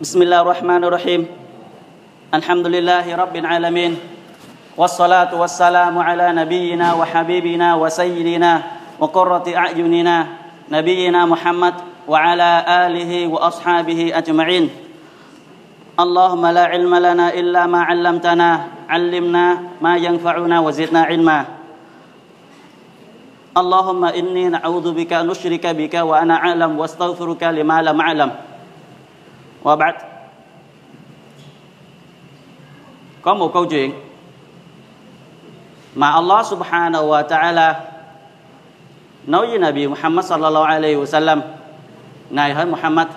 بسم الله الرحمن الرحيم الحمد لله رب العالمين والصلاة والسلام على نبينا وحبيبنا وسيدنا وقرة أعيننا نبينا محمد وعلى آله وأصحابه أجمعين اللهم لا علم لنا إلا ما علمتنا علمنا ما ينفعنا وزدنا علما اللهم إني نعوذ بك نشرك بك وأنا أعلم واستغفرك لما لم أعلم وبعد có một câu chuyện mà Allah subhanahu wa ta'ala nói với Nabi Muhammad sallallahu alaihi wasallam này hỡi Muhammad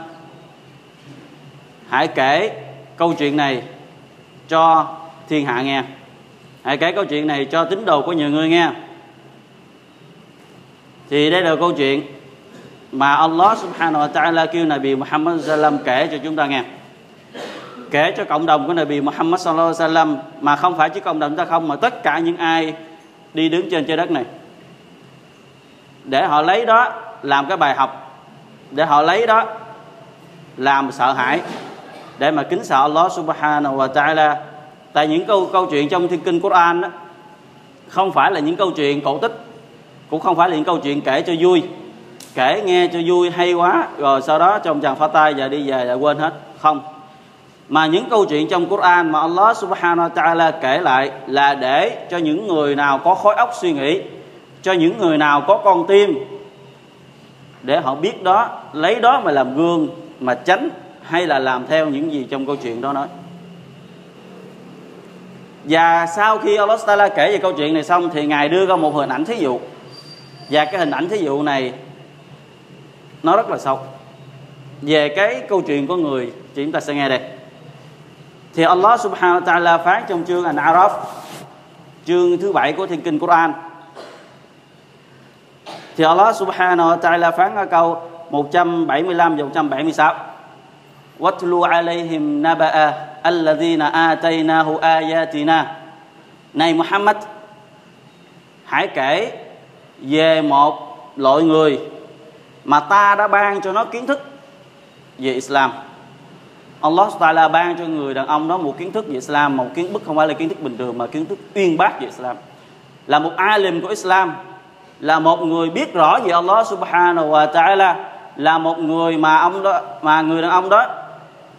hãy kể câu chuyện này cho thiên hạ nghe hãy kể câu chuyện này cho tín đồ của nhiều người nghe thì đây là câu chuyện mà Allah subhanahu wa ta'ala kêu Nabi Muhammad sallam kể cho chúng ta nghe. Kể cho cộng đồng của Nabi Muhammad sallallahu alaihi wasallam, mà không phải chỉ cộng đồng ta không, mà tất cả những ai đi đứng trên trái đất này. Để họ lấy đó làm cái bài học, để họ lấy đó làm sợ hãi, để mà kính sợ Allah subhanahu wa ta'ala. Tại những câu câu chuyện trong thiên kinh Quran đó, không phải là những câu chuyện cổ tích, cũng không phải là những câu chuyện kể cho vui kể nghe cho vui, hay quá. Rồi sau đó trong chàng phá tay và đi về là quên hết. Không. Mà những câu chuyện trong Quran mà Allah subhanahu wa ta'ala kể lại là để cho những người nào có khối óc suy nghĩ, cho những người nào có con tim, để họ biết đó, lấy đó mà làm gương, mà tránh hay là làm theo những gì trong câu chuyện đó nói. Và sau khi Allah Taala kể về câu chuyện này xong thì ngài đưa ra một hình ảnh thí dụ. Và cái hình ảnh thí dụ này nó rất là sâu về cái câu chuyện của người thì chúng ta sẽ nghe đây thì Allah subhanahu wa ta'ala phán trong chương An-Araf chương thứ bảy của thiên kinh Quran thì Allah subhanahu wa ta'ala phán ở câu 175 và 176 وَاتْلُوا عَلَيْهِمْ نَبَأَ الَّذِينَ آتَيْنَاهُ آيَاتِنَا Này Muhammad Hãy kể về một loại người mà ta đã ban cho nó kiến thức về Islam. Allah Ta'ala ban cho người đàn ông đó một kiến thức về Islam, một kiến thức không phải là kiến thức bình thường mà kiến thức uyên bác về Islam. Là một alim của Islam, là một người biết rõ về Allah Subhanahu wa Ta'ala, là một người mà ông đó, mà người đàn ông đó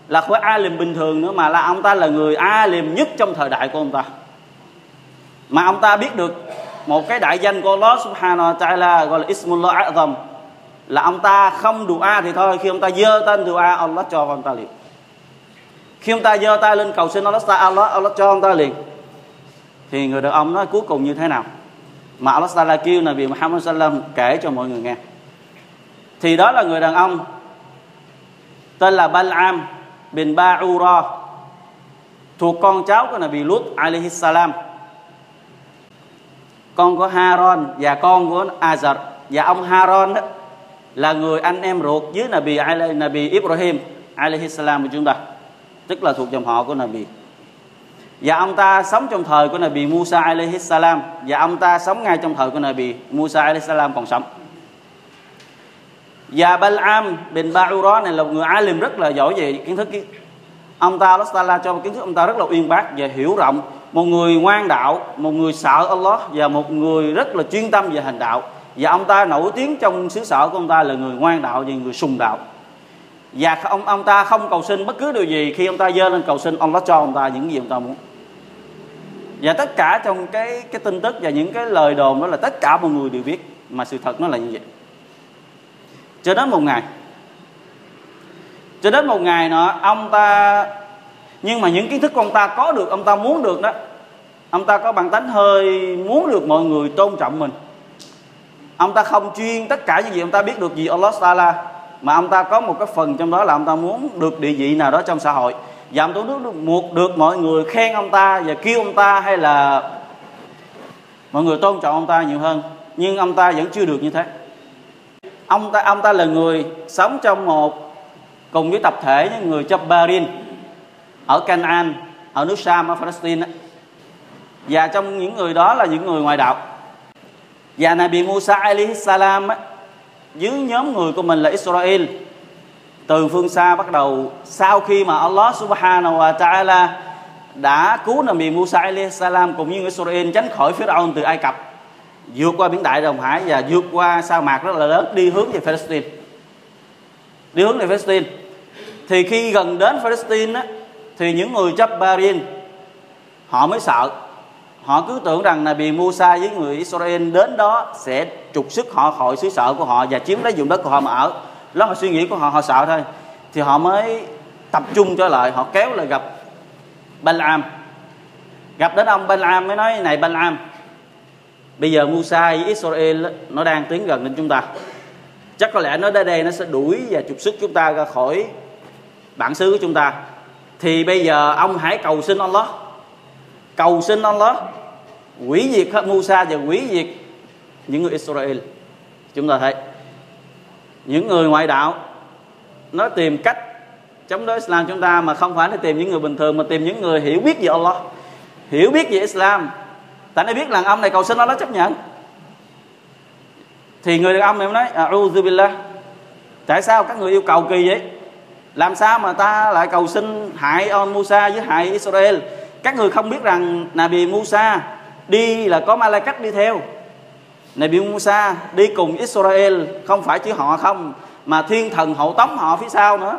là khối alim bình thường nữa, mà là ông ta là người alim nhất trong thời đại của ông ta. Mà ông ta biết được một cái đại danh của Allah Subhanahu wa Ta'ala gọi là Ismullah A'zam là ông ta không đủ a thì thôi, khi ông ta giơ tên a, Allah cho ông ta liền. Khi ông ta giơ tay lên cầu xin Allah Allah Allah cho ông ta liền. Thì người đàn ông nói cuối cùng như thế nào? Mà Allah Taala kêu là vì Muhammad Sallam kể cho mọi người nghe. Thì đó là người đàn ông, tên là Bal'am bin Ba'ura, thuộc con cháu của Nabi Lut alaihi salam. Con của Haron và con của Azar. Và ông Haron đó là người anh em ruột với Nabi Nabi Ibrahim alaihi salam của chúng ta, tức là thuộc dòng họ của Nabi. Và ông ta sống trong thời của Nabi Musa alaihi salam và ông ta sống ngay trong thời của Nabi Musa alaihi salam còn sống. Và Bal'am bin Ba'ura này là một người alim rất là giỏi về kiến thức. Ông ta, Allah cho kiến thức ông ta rất là uyên bác và hiểu rộng. Một người ngoan đạo, một người sợ Allah và một người rất là chuyên tâm về hành đạo và ông ta nổi tiếng trong xứ sở của ông ta là người ngoan đạo và người sùng đạo. Và ông ông ta không cầu xin bất cứ điều gì khi ông ta dơ lên cầu xin ông đã cho ông ta những gì ông ta muốn. Và tất cả trong cái cái tin tức và những cái lời đồn đó là tất cả mọi người đều biết, mà sự thật nó là như vậy. Cho đến một ngày, cho đến một ngày nọ, ông ta, nhưng mà những kiến thức của ông ta có được, ông ta muốn được đó, ông ta có bản tánh hơi muốn được mọi người tôn trọng mình ông ta không chuyên tất cả những gì ông ta biết được gì Allah Taala mà ông ta có một cái phần trong đó là ông ta muốn được địa vị nào đó trong xã hội. Và ông ta muốn được, được mọi người khen ông ta và kêu ông ta hay là mọi người tôn trọng ông ta nhiều hơn. Nhưng ông ta vẫn chưa được như thế. Ông ta ông ta là người sống trong một cùng với tập thể những người Jabbarin ở Canaan ở nước Sam ở Palestine và trong những người đó là những người ngoại đạo và Nabi Musa alaihi salam á, dưới nhóm người của mình là Israel. Từ phương xa bắt đầu sau khi mà Allah subhanahu wa ta'ala đã cứu Nabi Musa alayhi salam cùng như Israel tránh khỏi phía Pharaoh từ Ai Cập vượt qua biển Đại Đồng Hải và vượt qua sa mạc rất là lớn đi hướng về Palestine. Đi hướng về Palestine. Thì khi gần đến Palestine á, thì những người chấp Barin họ mới sợ họ cứ tưởng rằng là bị Musa với người Israel đến đó sẽ trục xuất họ khỏi xứ sở của họ và chiếm lấy vùng đất của họ mà ở. Đó là suy nghĩ của họ họ sợ thôi. Thì họ mới tập trung trở lại, họ kéo lại gặp Balaam. Gặp đến ông Balaam mới nói, này Balaam, bây giờ Musa với Israel nó đang tiến gần đến chúng ta. Chắc có lẽ nó đến đây nó sẽ đuổi và trục xuất chúng ta ra khỏi bản xứ của chúng ta. Thì bây giờ ông hãy cầu xin Allah cầu xin Allah quỷ diệt hết Musa và quỷ diệt những người Israel. Chúng ta thấy, những người ngoại đạo nó tìm cách chống đối Islam chúng ta mà không phải là tìm những người bình thường, mà tìm những người hiểu biết về Allah, hiểu biết về Islam. Tại nó biết là ông này cầu xin Allah chấp nhận. Thì người đàn ông này nói, a'udhu billah. Tại sao các người yêu cầu kỳ vậy? Làm sao mà ta lại cầu xin hại ông Musa với hại Israel? Các người không biết rằng Nabi Musa đi là có Malaikat đi theo. Nabi Musa đi cùng Israel, không phải chỉ họ không, mà thiên thần hậu tống họ phía sau nữa.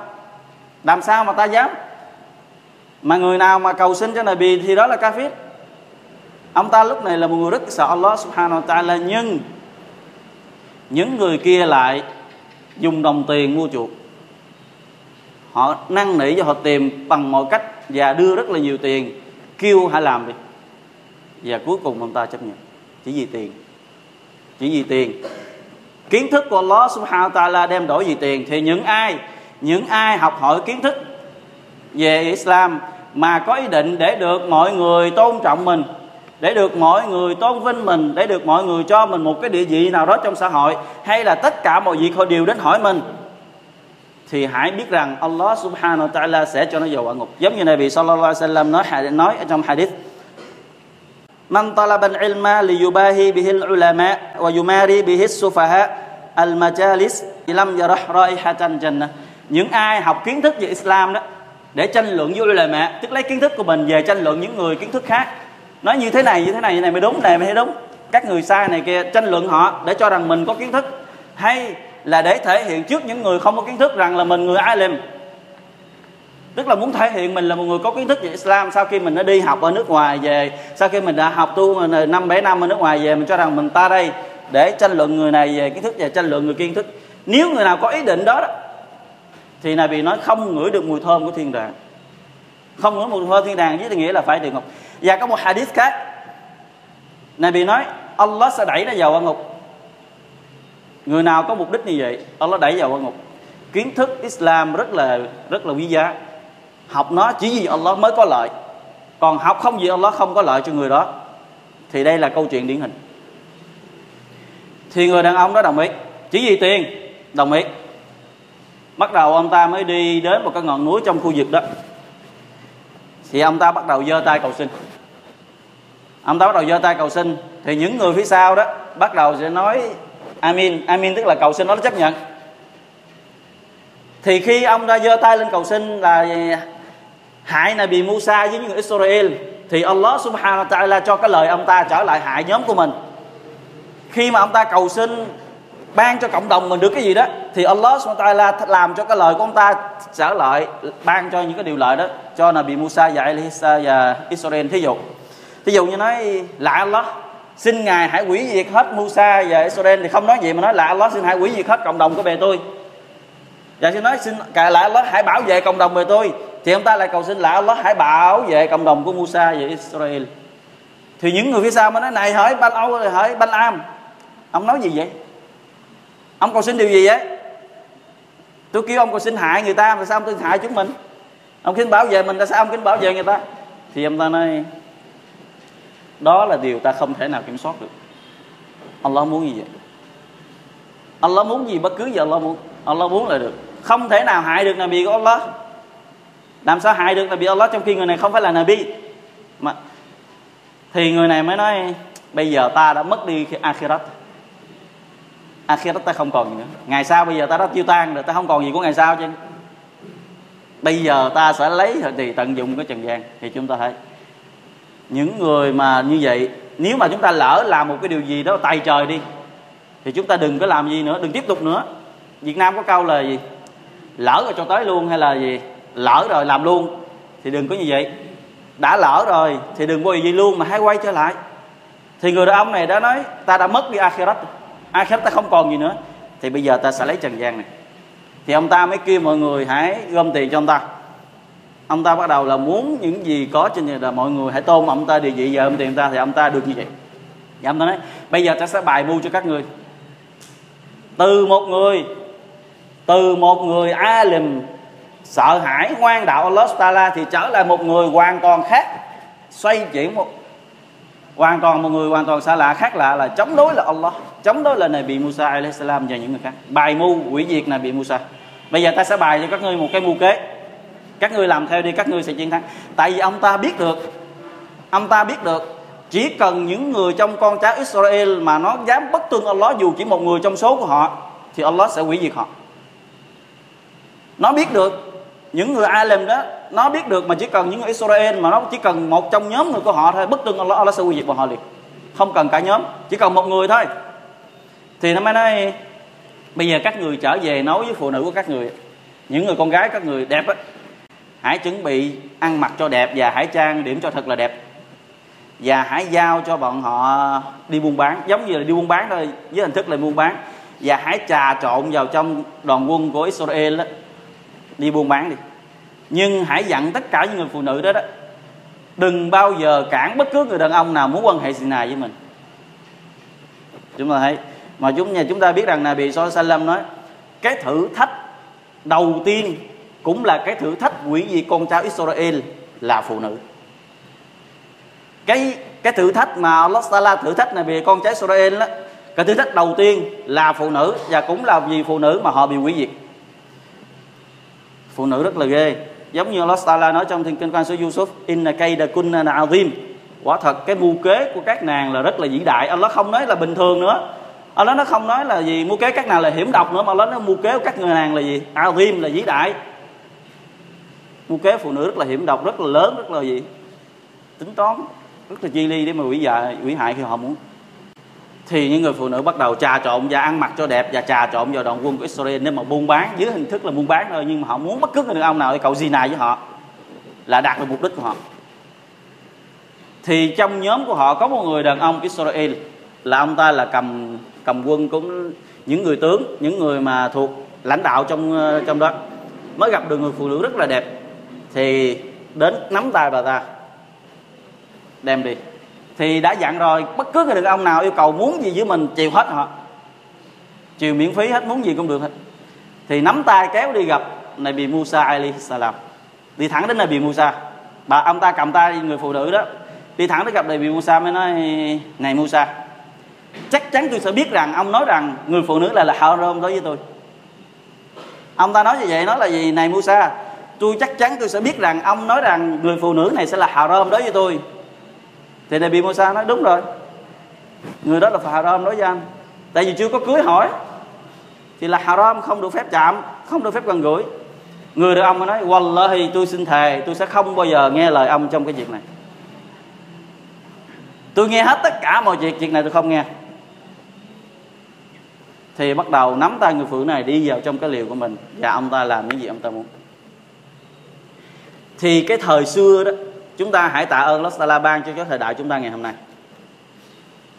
Làm sao mà ta dám? Mà người nào mà cầu xin cho Nabi thì đó là kafir. Ông ta lúc này là một người rất sợ Allah subhanahu wa ta'ala, nhưng những người kia lại dùng đồng tiền mua chuộc. Họ năn nỉ cho họ tìm bằng mọi cách và đưa rất là nhiều tiền kêu hãy làm đi. Và cuối cùng ông ta chấp nhận. Chỉ vì tiền. Chỉ vì tiền. Kiến thức của Allah subhanahu wa ta'ala đem đổi vì tiền. Thì những ai những ai học hỏi kiến thức về Islam mà có ý định để được mọi người tôn trọng mình, để được mọi người tôn vinh mình, để được mọi người cho mình một cái địa vị nào đó trong xã hội, hay là tất cả mọi việc họ đều đến hỏi mình thì hãy biết rằng Allah subhanahu wa ta'ala sẽ cho nó vào quả ngục. Giống như này sallallahu alaihi wasallam nói nói ở trong hadith, Man talaba al-ilma li yubahi bihi al-ulama wa yumari bihi sufaha al-majalis lam yarah raihatan jannah. Những ai học kiến thức về Islam đó, để tranh luận với ulama, tức lấy kiến thức của mình về tranh luận những người kiến thức khác. Nói như thế này, như thế này, như này mới đúng, này mới đúng. Các người sai này kia tranh luận họ để cho rằng mình có kiến thức. Hay là để thể hiện trước những người không có kiến thức rằng là mình người alim. Tức là muốn thể hiện mình là một người có kiến thức về Islam sau khi mình đã đi học ở nước ngoài về sau khi mình đã học tu năm bảy năm ở nước ngoài về mình cho rằng mình ta đây để tranh luận người này về kiến thức và tranh luận người kiến thức. Nếu người nào có ý định đó, đó thì này bị nói không ngửi được mùi thơm của thiên đàng. Không ngửi mùi thơm thiên đàng với nghĩa là phải địa ngục. Và có một hadith khác. Này bị nói Allah sẽ đẩy nó vào ngục người nào có mục đích như vậy, Allah đẩy vào quan ngục. Kiến thức Islam rất là rất là quý giá. Học nó chỉ vì Allah mới có lợi. Còn học không vì Allah không có lợi cho người đó, thì đây là câu chuyện điển hình. Thì người đàn ông đó đồng ý. Chỉ vì tiền, đồng ý. Bắt đầu ông ta mới đi đến một cái ngọn núi trong khu vực đó. Thì ông ta bắt đầu giơ tay cầu xin. Ông ta bắt đầu giơ tay cầu xin, thì những người phía sau đó bắt đầu sẽ nói amin amin tức là cầu xin, nó chấp nhận. Thì khi ông ra giơ tay lên cầu xin là hại Nabi Musa với những người Israel, thì Allah subhanahu wa ta'ala cho cái lời ông ta trở lại hại nhóm của mình. Khi mà ông ta cầu xin ban cho cộng đồng mình được cái gì đó, thì Allah subhanahu wa ta'ala làm cho cái lời của ông ta trở lại, ban cho những cái điều lợi đó cho Nabi Musa và Elisa và Israel. Thí dụ thí dụ như nói là Allah xin ngài hãy hủy diệt hết Musa và Israel. Thì không nói gì mà nói là Allah xin hãy hủy diệt hết cộng đồng của bè tôi. Và xin nói xin cả là Allah hãy bảo vệ cộng đồng bè tôi. Thì ông ta lại cầu xin là Allah hãy bảo vệ cộng đồng của Musa và Israel. Thì những người phía sau mới nói, này hỏi ban Âu hỏi ban Am ông nói gì vậy? Ông cầu xin điều gì vậy? Tôi kêu ông cầu xin hại người ta mà sao ông tôi hại chúng mình? Ông kính bảo vệ mình, tại sao ông kính bảo vệ người ta? Thì ông ta nói đó là điều ta không thể nào kiểm soát được. Allah muốn gì vậy? Allah muốn gì bất cứ gì Allah muốn Allah muốn là được. Không thể nào hại được Nabi của Allah. Làm sao hại được Nabi Allah trong khi người này không phải là Nabi? Mà thì người này mới nói, bây giờ ta đã mất đi akhirat. Akhirat ta không còn gì nữa. Ngày sau bây giờ ta đã tiêu tan rồi, ta không còn gì của ngày sau chứ. Bây giờ ta sẽ lấy thì tận dụng cái trần gian thì chúng ta thấy những người mà như vậy, nếu mà chúng ta lỡ làm một cái điều gì đó tài trời đi, thì chúng ta đừng có làm gì nữa, đừng tiếp tục nữa. Việt nam có câu là gì? Lỡ rồi cho tới luôn hay là gì? Lỡ rồi làm luôn, thì đừng có như vậy. Đã lỡ rồi, thì đừng quay gì luôn mà hãy quay trở lại. Thì người đàn ông này đã nói, ta đã mất đi akhirat akhirat ta không còn gì nữa. Thì bây giờ ta sẽ lấy trần gian này. Thì ông ta mới kêu mọi người, hãy gom tiền cho ông ta ông ta bắt đầu là muốn những gì có trên đời là mọi người hãy tôn ông ta địa vị, giờ ông tiền ta thì ông ta được như vậy. Và ông ta nói, bây giờ ta sẽ bài mưu cho các người. Từ một người, từ một người alim, sợ hãi ngoan đạo Allah Taala thì trở lại một người hoàn toàn khác, xoay chuyển một, hoàn toàn một người hoàn toàn xa lạ khác lạ là chống đối là Allah, chống đối là Nabi Musa alaihissalam và những người khác. Bài mưu quỷ diệt Nabi Musa. Bây giờ ta sẽ bài cho các ngươi một cái mưu kế các ngươi làm theo đi các ngươi sẽ chiến thắng. Tại vì ông ta biết được ông ta biết được chỉ cần những người trong con cháu Israel mà nó dám bất tương Allah dù chỉ một người trong số của họ thì Allah sẽ hủy diệt họ. Nó biết được những người Alem đó nó biết được mà chỉ cần những người Israel mà nó chỉ cần một trong nhóm người của họ thôi bất tương Allah, Allah sẽ hủy diệt bọn họ liền. Không cần cả nhóm chỉ cần một người thôi. Thì nó mới nói bây giờ các người trở về nói với phụ nữ của các người những người con gái các người đẹp á hãy chuẩn bị ăn mặc cho đẹp và hãy trang điểm cho thật là đẹp. Và hãy giao cho bọn họ đi buôn bán giống như là đi buôn bán thôi với hình thức là buôn bán. Và hãy trà trộn vào trong đoàn quân của Israel đó, đi buôn bán đi. Nhưng hãy dặn tất cả những người phụ nữ đó đó đừng bao giờ cản bất cứ người đàn ông nào muốn quan hệ gì này với mình. Chúng ta thấy mà chúng nhà chúng ta biết rằng là bị so Salam nói cái thử thách đầu tiên cũng là cái thử thách quỷ diệt con cháu Israel là phụ nữ. Cái cái thử thách mà Allah Taala thử thách này về con cháu Israel đó cái thử thách đầu tiên là phụ nữ và cũng là vì phụ nữ mà họ bị quỷ diệt. Phụ nữ rất là ghê. Giống như Allah Taala nói trong thiên kinh quan số Yusuf, inna kayda kunna azim quả thật, cái mưu kế của các nàng là rất là vĩ đại. Allah không nói là bình thường nữa. Allah nó không nói là gì, mưu kế các nàng là hiểm độc nữa, mà Allah nó mưu kế của các người nàng là gì? Azim là vĩ đại mưu kế phụ nữ rất là hiểm độc, rất là lớn, rất là gì? Tính toán, rất là chi ly để mà hủy dại, hủy hại khi họ muốn. Thì những người phụ nữ bắt đầu trà trộn và ăn mặc cho đẹp và trà trộn vào đoàn quân của Israel. Nếu mà buôn bán, dưới hình thức là buôn bán thôi, nhưng mà họ muốn bất cứ người đàn ông nào để cậu gì này với họ, là đạt được mục đích của họ. Thì trong nhóm của họ có một người đàn ông Israel, là ông ta là cầm cầm quân cũng những người tướng, những người mà thuộc lãnh đạo trong ờ, trong đó. Mới gặp được người phụ nữ rất là đẹp thì đến nắm tay bà ta. Đem đi. Thì đã dặn rồi, bất cứ người đàn ông nào yêu cầu muốn gì với mình chiều hết họ. Chiều miễn phí hết, muốn gì cũng được hết. Thì nắm tay kéo đi gặp này bị Musa Ali salam. Đi thẳng đến Nabi Musa. Bà, ông ta cầm tay người phụ nữ đó. Đi thẳng đến gặp Nabi Musa mới nói, này Musa, chắc chắn tôi sẽ biết rằng ông nói rằng người phụ nữ là là haram đối với tôi. Ông ta nói như vậy, nói là gì? Này Musa tôi chắc chắn tôi sẽ biết rằng ông nói rằng người phụ nữ này sẽ là haram đối với tôi. Thì Nabi Musa nói, đúng rồi. Người đó là haram đối với anh. Tại vì chưa có cưới hỏi, thì là haram không được phép chạm, không được phép gần gũi. Người đàn ông nói, wallahi, tôi xin thề, tôi sẽ không bao giờ nghe lời ông trong cái việc này. Tôi nghe hết tất cả mọi chuyện chuyện này tôi không nghe. Thì bắt đầu nắm tay người phụ nữ này đi vào trong cái liều của mình. Và ông ta làm những gì ông ta muốn thì cái thời xưa đó, chúng ta hãy tạ ơn Allah Taala ban cho cái thời đại chúng ta ngày hôm nay.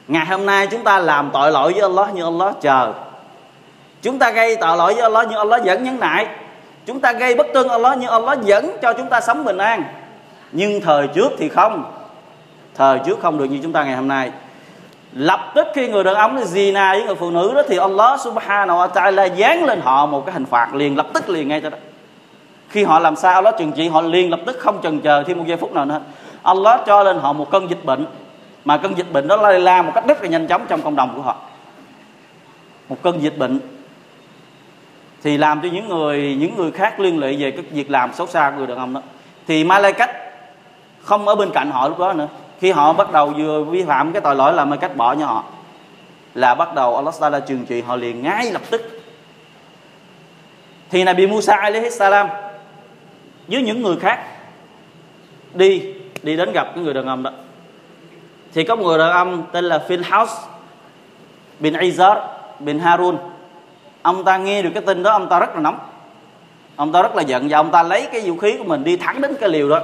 Ngày hôm nay chúng ta làm tội lỗi với Allah như Allah chờ. Chúng ta gây tội lỗi với Allah như Allah vẫn nhấn nại. Chúng ta gây bất tương Allah như Allah vẫn cho chúng ta sống bình an. Nhưng thời trước thì không. Thời trước không được như chúng ta ngày hôm nay. Lập tức khi người đàn ông gì na với người phụ nữ đó thì Allah subhanahu wa ta'ala dán lên họ một cái hình phạt liền, lập tức liền ngay cho đó khi họ làm sao Allah trừng trị họ liền lập tức không chần chờ thêm một giây phút nào nữa. Allah cho lên họ một cơn dịch bệnh, mà cơn dịch bệnh đó lây lan một cách rất là nhanh chóng trong cộng đồng của họ. Một cơn dịch bệnh thì làm cho những người những người khác liên lụy về cái việc làm xấu xa của người đàn ông đó. Thì Malaikat không ở bên cạnh họ lúc đó nữa. Khi họ bắt đầu vừa vi phạm cái tội lỗi là Malaikat bỏ cho họ, là bắt đầu Allah Taala trừng trị họ liền ngay lập tức. Thì Nabi Musa alaihi salam với những người khác đi đi đến gặp cái người đàn ông đó. Thì có một người đàn ông tên là Finhaus bin Izar bin Harun. Ông ta nghe được cái tin đó, ông ta rất là nóng. Ông ta rất là giận và ông ta lấy cái vũ khí của mình đi thẳng đến cái liều đó.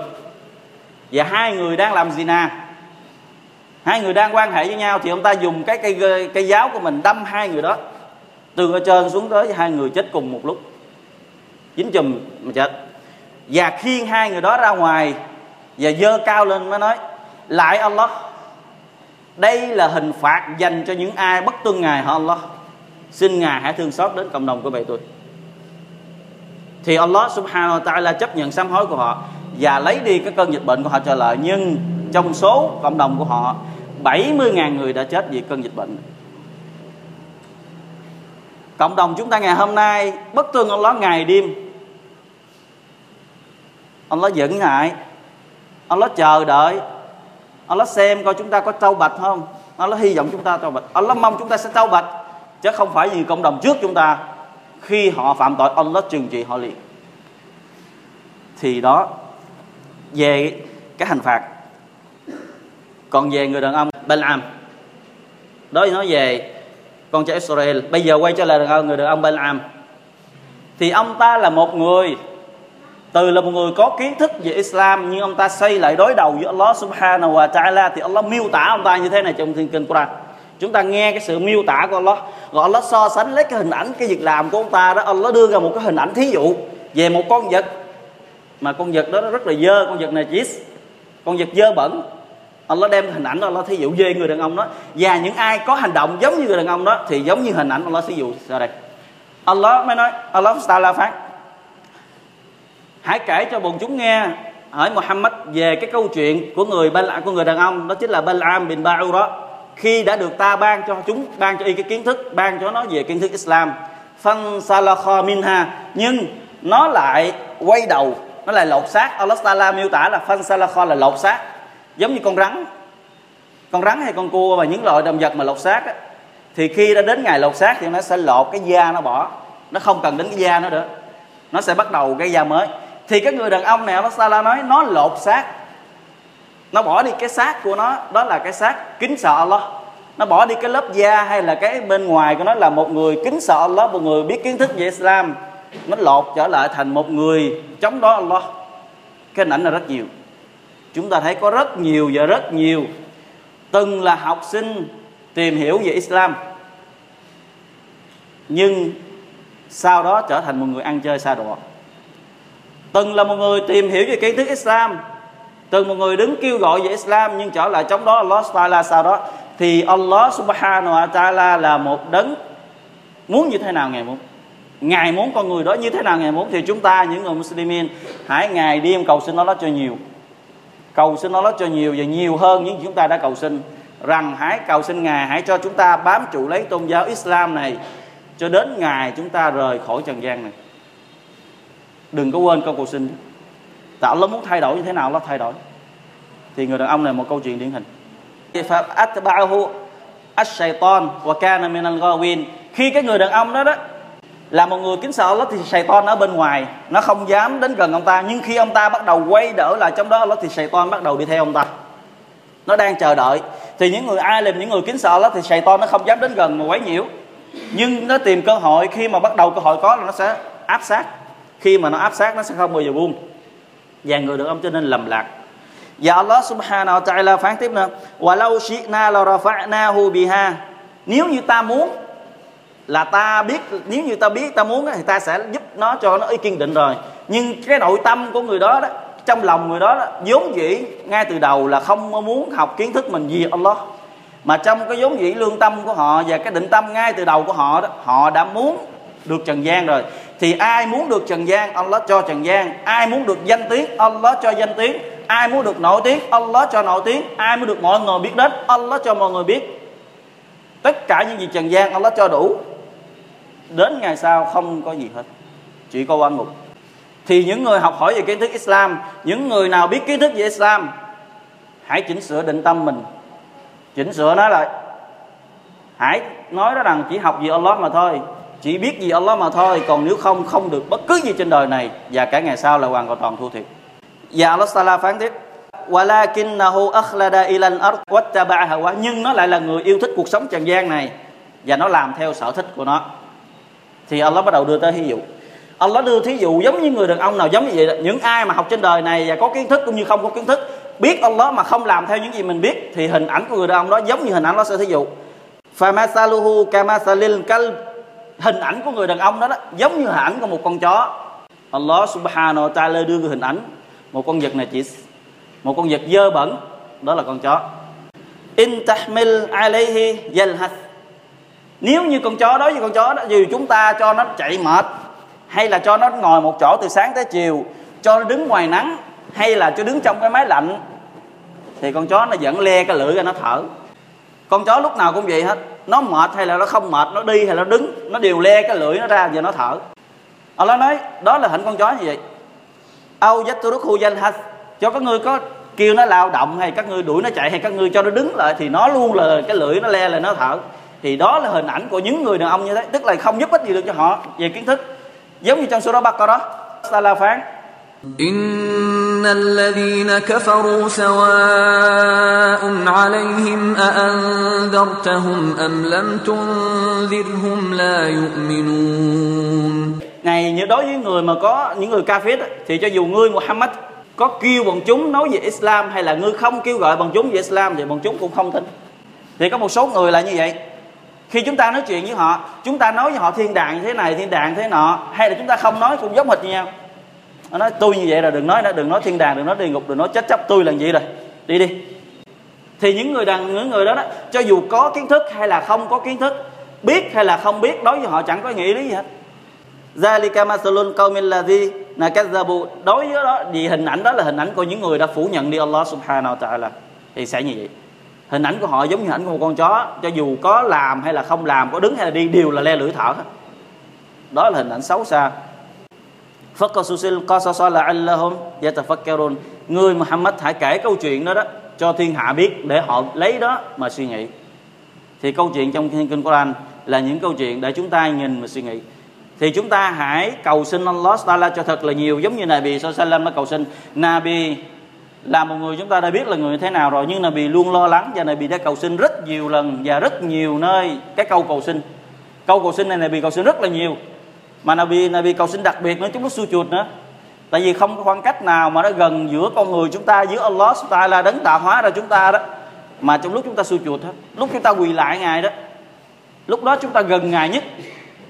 Và hai người đang làm gì nè hai người đang quan hệ với nhau thì ông ta dùng cái cây cây giáo của mình đâm hai người đó. Từ ở trên xuống tới hai người chết cùng một lúc. Dính chùm mà chết và khiêng hai người đó ra ngoài và dơ cao lên mới nói, lại Allah, đây là hình phạt dành cho những ai bất tuân ngài hả Allah? Xin ngài hãy thương xót đến cộng đồng của bệ tôi. Thì Allah subhanahu wa ta'ala chấp nhận sám hối của họ và lấy đi cái cơn dịch bệnh của họ trở lại nhưng trong số cộng đồng của họ 70.000 người đã chết vì cơn dịch bệnh. Cộng đồng chúng ta ngày hôm nay bất tuân Allah ngày đêm. Allah giận lại. Allah chờ đợi. Allah xem coi chúng ta có trâu bạch không. Allah hy vọng chúng ta trâu bạch. Allah mong chúng ta sẽ trâu bạch, chứ không phải như cộng đồng trước chúng ta. Khi họ phạm tội Allah trừng trị họ liền. Thì đó, về cái hành phạt. Còn về người đàn ông Balaam. Đó nói về con trai Israel. Bây giờ quay trở lại đàn ông người đàn ông Balaam. Thì ông ta là một người từ là một người có kiến thức về Islam, nhưng ông ta xây lại đối đầu với Allah Subhanahu wa Taala, thì Allah miêu tả ông ta như thế này trong thiên kinh Quran. Chúng ta nghe cái sự miêu tả của Allah rồi Allah so sánh lấy cái hình ảnh, cái việc làm của ông ta đó, Allah đưa ra một cái hình ảnh thí dụ về một con vật. Mà con vật đó nó rất là dơ, con vật này chỉ con vật dơ bẩn. Allah đem hình ảnh đó, Allah thí dụ về người đàn ông đó. Và những ai có hành động giống như người đàn ông đó, thì giống như hình ảnh Allah thí dụ sau đây. Allah mới nói, Allah Taala phát hãy kể cho bọn chúng nghe hỏi Muhammad về cái câu chuyện của người của người đàn ông đó chính là Balaam bin Ba'ura khi đã được ta ban cho chúng ban cho y cái kiến thức ban cho nó về kiến thức Islam. Phân salakha minha nhưng nó lại quay đầu nó lại lột xác. Allah Taala miêu tả là phân salakha là lột xác giống như con rắn. Con rắn hay con cua và những loại động vật mà lột xác á, thì khi đã đến ngày lột xác thì nó sẽ lột cái da nó bỏ. Nó không cần đến cái da nữa nữa. Nó sẽ bắt đầu cái da mới thì cái người đàn ông này Allah Taala nói, nó lột xác. Nó bỏ đi cái xác của nó, đó là cái xác kính sợ Allah. Nó bỏ đi cái lớp da hay là cái bên ngoài của nó là một người kính sợ Allah, một người biết kiến thức về Islam. Nó lột trở lại thành một người chống đó Allah. Cái hình ảnh là rất nhiều. Chúng ta thấy có rất nhiều và rất nhiều từng là học sinh tìm hiểu về Islam. Nhưng sau đó trở thành một người ăn chơi xa đọa từng là một người tìm hiểu về kiến thức Islam. Từng một người đứng kêu gọi về Islam, nhưng trở lại chống đó, Allah Taala sau đó. Thì Allah Subhanahu wa Taala là một đấng muốn như thế nào ngài muốn? Ngài muốn con người đó như thế nào ngài muốn? Thì chúng ta, những người Muslimin, hãy ngày đêm cầu xin Allah cho nhiều. Cầu xin Allah cho nhiều và nhiều hơn những chúng ta đã cầu xin. Rằng hãy cầu xin ngài, hãy cho chúng ta bám trụ lấy tôn giáo Islam này, cho đến ngày chúng ta rời khỏi trần gian này đừng có quên câu cầu xin. Tạo lớn muốn thay đổi như thế nào nó thay đổi. Thì người đàn ông này một câu chuyện điển hình. Atba'ahu ash-shaytan wa kana min al-ghawin khi cái người đàn ông đó đó là một người kính sợ Allah thì Satan ở bên ngoài, nó không dám đến gần ông ta. Nhưng khi ông ta bắt đầu quay đỡ lại trong đó, Allah thì Satan bắt đầu đi theo ông ta. Nó đang chờ đợi. Thì những người ai làm những người kính sợ Allah thì Satan nó không dám đến gần mà quấy nhiễu. Nhưng nó tìm cơ hội, khi mà bắt đầu cơ hội có là nó sẽ áp sát khi mà nó áp sát nó sẽ không bao giờ buông. Và người được ông cho nên lầm lạc. Và Allah subhanahu wa ta'ala phán tiếp nữa walau shi'na la rafa'nahu biha. Nếu như ta muốn là ta biết nếu như ta biết ta muốn thì ta sẽ giúp nó cho nó kiên định rồi. Nhưng cái nội tâm của người đó đó trong lòng người đó, đó vốn dĩ ngay từ đầu là không muốn học kiến thức mình gì Allah. Mà trong cái vốn dĩ lương tâm của họ và cái định tâm ngay từ đầu của họ đó họ đã muốn được trần gian rồi thì ai muốn được trần gian, Allah cho trần gian. Ai muốn được danh tiếng, Allah cho danh tiếng. Ai muốn được nổi tiếng, Allah cho nổi tiếng. Ai muốn được mọi người biết đến, Allah cho mọi người biết. Tất cả những gì trần gian, Allah cho đủ. Đến ngày sau không có gì hết. Chỉ có quan ngục. Thì những người học hỏi về kiến thức Islam, những người nào biết kiến thức về Islam, hãy chỉnh sửa định tâm mình. Chỉnh sửa nó lại. Hãy nói đó rằng chỉ học về Allah mà thôi chỉ biết gì Allah mà thôi, còn nếu không không được bất cứ gì trên đời này, và cả ngày sau là hoàn toàn thua thiệt. Và Allah Taala phán tiếp walakinnahu akhlada ilan al-ard wattaba'a. Hawa nhưng nó lại là người yêu thích cuộc sống trần gian này, và nó làm theo sở thích của nó. Thì Allah bắt đầu đưa tới ví dụ. Allah đưa thí dụ giống như người đàn ông nào giống như vậy những ai mà học trên đời này và có kiến thức cũng như không có kiến thức, biết Allah mà không làm theo những gì mình biết, thì hình ảnh của người đàn ông đó giống như hình ảnh nó sẽ thí dụ. Famasaluhu kamasalil kalb hình ảnh của người đàn ông đó, đó giống như hình ảnh của một con chó. Allah subhanahu wa ta'ala đưa hình ảnh. Một con vật này chỉ một con vật dơ bẩn đó là con chó. In tahmil alayhi yalhath. Nếu như con chó đó với con chó đó dù chúng ta cho nó chạy mệt hay là cho nó ngồi một chỗ từ sáng tới chiều cho nó đứng ngoài nắng hay là cho đứng trong cái máy lạnh thì con chó nó vẫn le cái lưỡi ra nó thở con chó lúc nào cũng vậy hết. Nó mệt hay là nó không mệt, nó đi hay là nó đứng, nó đều le cái lưỡi nó ra và nó thở. Allah nói, đó là hình con chó như vậy. Au yatruku yalhath. Cho các ngươi có kêu nó lao động hay các ngươi đuổi nó chạy hay các ngươi cho nó đứng lại thì nó luôn là cái lưỡi nó le là nó thở. Thì đó là hình ảnh của những người đàn ông như thế, tức là không giúp ích gì được cho họ về kiến thức. Giống như trong số đó bắt đó ta la phán إن الذين كفروا سواء عليهم أأنذرتهم أم لم تنذرهم لا يؤمنون Này như đối với người mà có những người kafir thì cho dù ngươi Muhammad có kêu bọn chúng nói về Islam hay là ngươi không kêu gọi bọn chúng về Islam thì bọn chúng cũng không tin. Thì có một số người là như vậy. Khi chúng ta nói chuyện với họ, chúng ta nói với họ thiên đàng như thế này, thiên đàng thế nọ, hay là chúng ta không nói cũng giống hệt như nhau. Nó nói tôi như vậy là đừng nói nữa, đừng nói thiên đàng, đừng nói địa ngục, đừng nói chết chấp tôi là gì rồi. Đi đi. Thì những người đàn những người đó đó, cho dù có kiến thức hay là không có kiến thức, biết hay là không biết đối với họ chẳng có nghĩa lý gì hết. Zalika masalun qaumin ladhi nakazzabu đối với đó vì hình ảnh đó là hình ảnh của những người đã phủ nhận đi Allah subhanahu wa ta'ala. Thì sẽ như vậy. Hình ảnh của họ giống như hình ảnh của một con chó cho dù có làm hay là không làm có đứng hay là đi đều là le lưỡi thở đó là hình ảnh xấu xa. Fakasusil qasasa la'allahum yatafakkarun. Người Muhammad hãy kể câu chuyện đó đó, cho thiên hạ biết để họ lấy đó mà suy nghĩ. Thì câu chuyện trong kinh Quran là những câu chuyện để chúng ta nhìn mà suy nghĩ. Thì chúng ta hãy cầu xin Allah Taala cho thật là nhiều, giống như Nabi Sallallahu nó cầu xin. Nabi là một người chúng ta đã biết là người thế nào rồi, nhưng Nabi luôn lo lắng và Nabi đã cầu xin rất nhiều lần và rất nhiều nơi cái câu cầu xin. Câu cầu xin này Nabi cầu xin rất là nhiều mà Nabi Nabi cầu xin đặc biệt nữa, chúng nó su chuột nữa. Tại vì không có khoảng cách nào mà nó gần giữa con người chúng ta, giữa Allah ta la đấng tạo hóa ra chúng ta đó. Mà trong lúc chúng ta su chuột hết lúc chúng ta quỳ lại ngài đó, lúc đó chúng ta gần ngài nhất.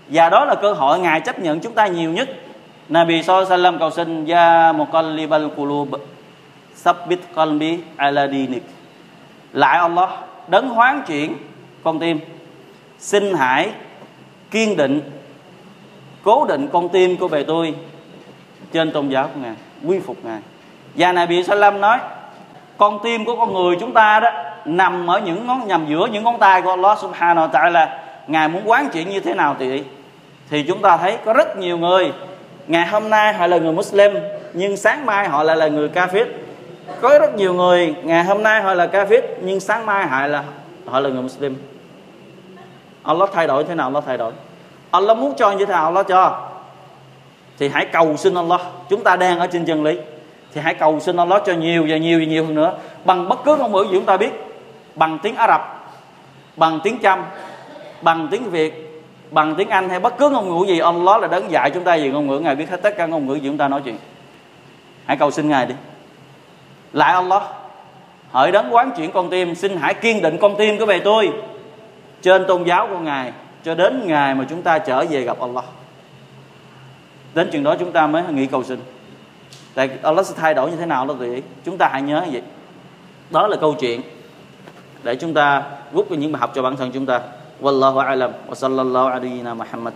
Và đó là cơ hội ngài chấp nhận chúng ta nhiều nhất. Nabi Sallam cầu xin, Ya muqallibal qulub, Sabbit qalbi ala dinik. Lại Allah, Đấng hoán chuyển con tim. Xin hãy kiên định Cố định con tim của bề tôi Trên tôn giáo của Ngài, Quy phục Ngài. Và bị Salam nói, Con tim của con người chúng ta đó Nằm ở những ngón, nằm giữa những ngón tay của Allah subhanahu wa ta'ala. Ngài muốn quán chuyện như thế nào thì thì chúng ta thấy có rất nhiều người, ngày hôm nay họ là người Muslim, nhưng sáng mai họ lại là người kafir. Có rất nhiều người, ngày hôm nay họ là kafir, nhưng sáng mai họ là họ là người Muslim. Allah thay đổi thế nào? Allah thay đổi. Allah muốn cho như thế nào Allah cho? Thì hãy cầu xin Allah. Chúng ta đang ở trên chân lý. Thì hãy cầu xin Allah cho nhiều và nhiều và nhiều hơn nữa. Bằng bất cứ ngôn ngữ gì chúng ta biết. Bằng tiếng Ả Rập, bằng tiếng Chăm, bằng tiếng Việt, bằng tiếng Anh hay bất cứ ngôn ngữ gì, Allah là đấng dạy chúng ta về ngôn ngữ. Ngài biết hết tất cả ngôn ngữ gì chúng ta nói chuyện. Hãy cầu xin Ngài đi. Lại Allah, hỡi đấng quán chuyển con tim, xin hãy kiên định con tim của bề tôi trên tôn giáo của Ngài cho đến ngày mà chúng ta trở về gặp Allah. Đến chừng đó chúng ta mới nghĩ cầu xin. Tại Allah sẽ thay đổi như thế nào đó vậy? chúng ta hãy nhớ vậy. Đó là câu chuyện để chúng ta rút những bài học cho bản thân chúng ta. Wallahu alam wa sallallahu alayhi Muhammad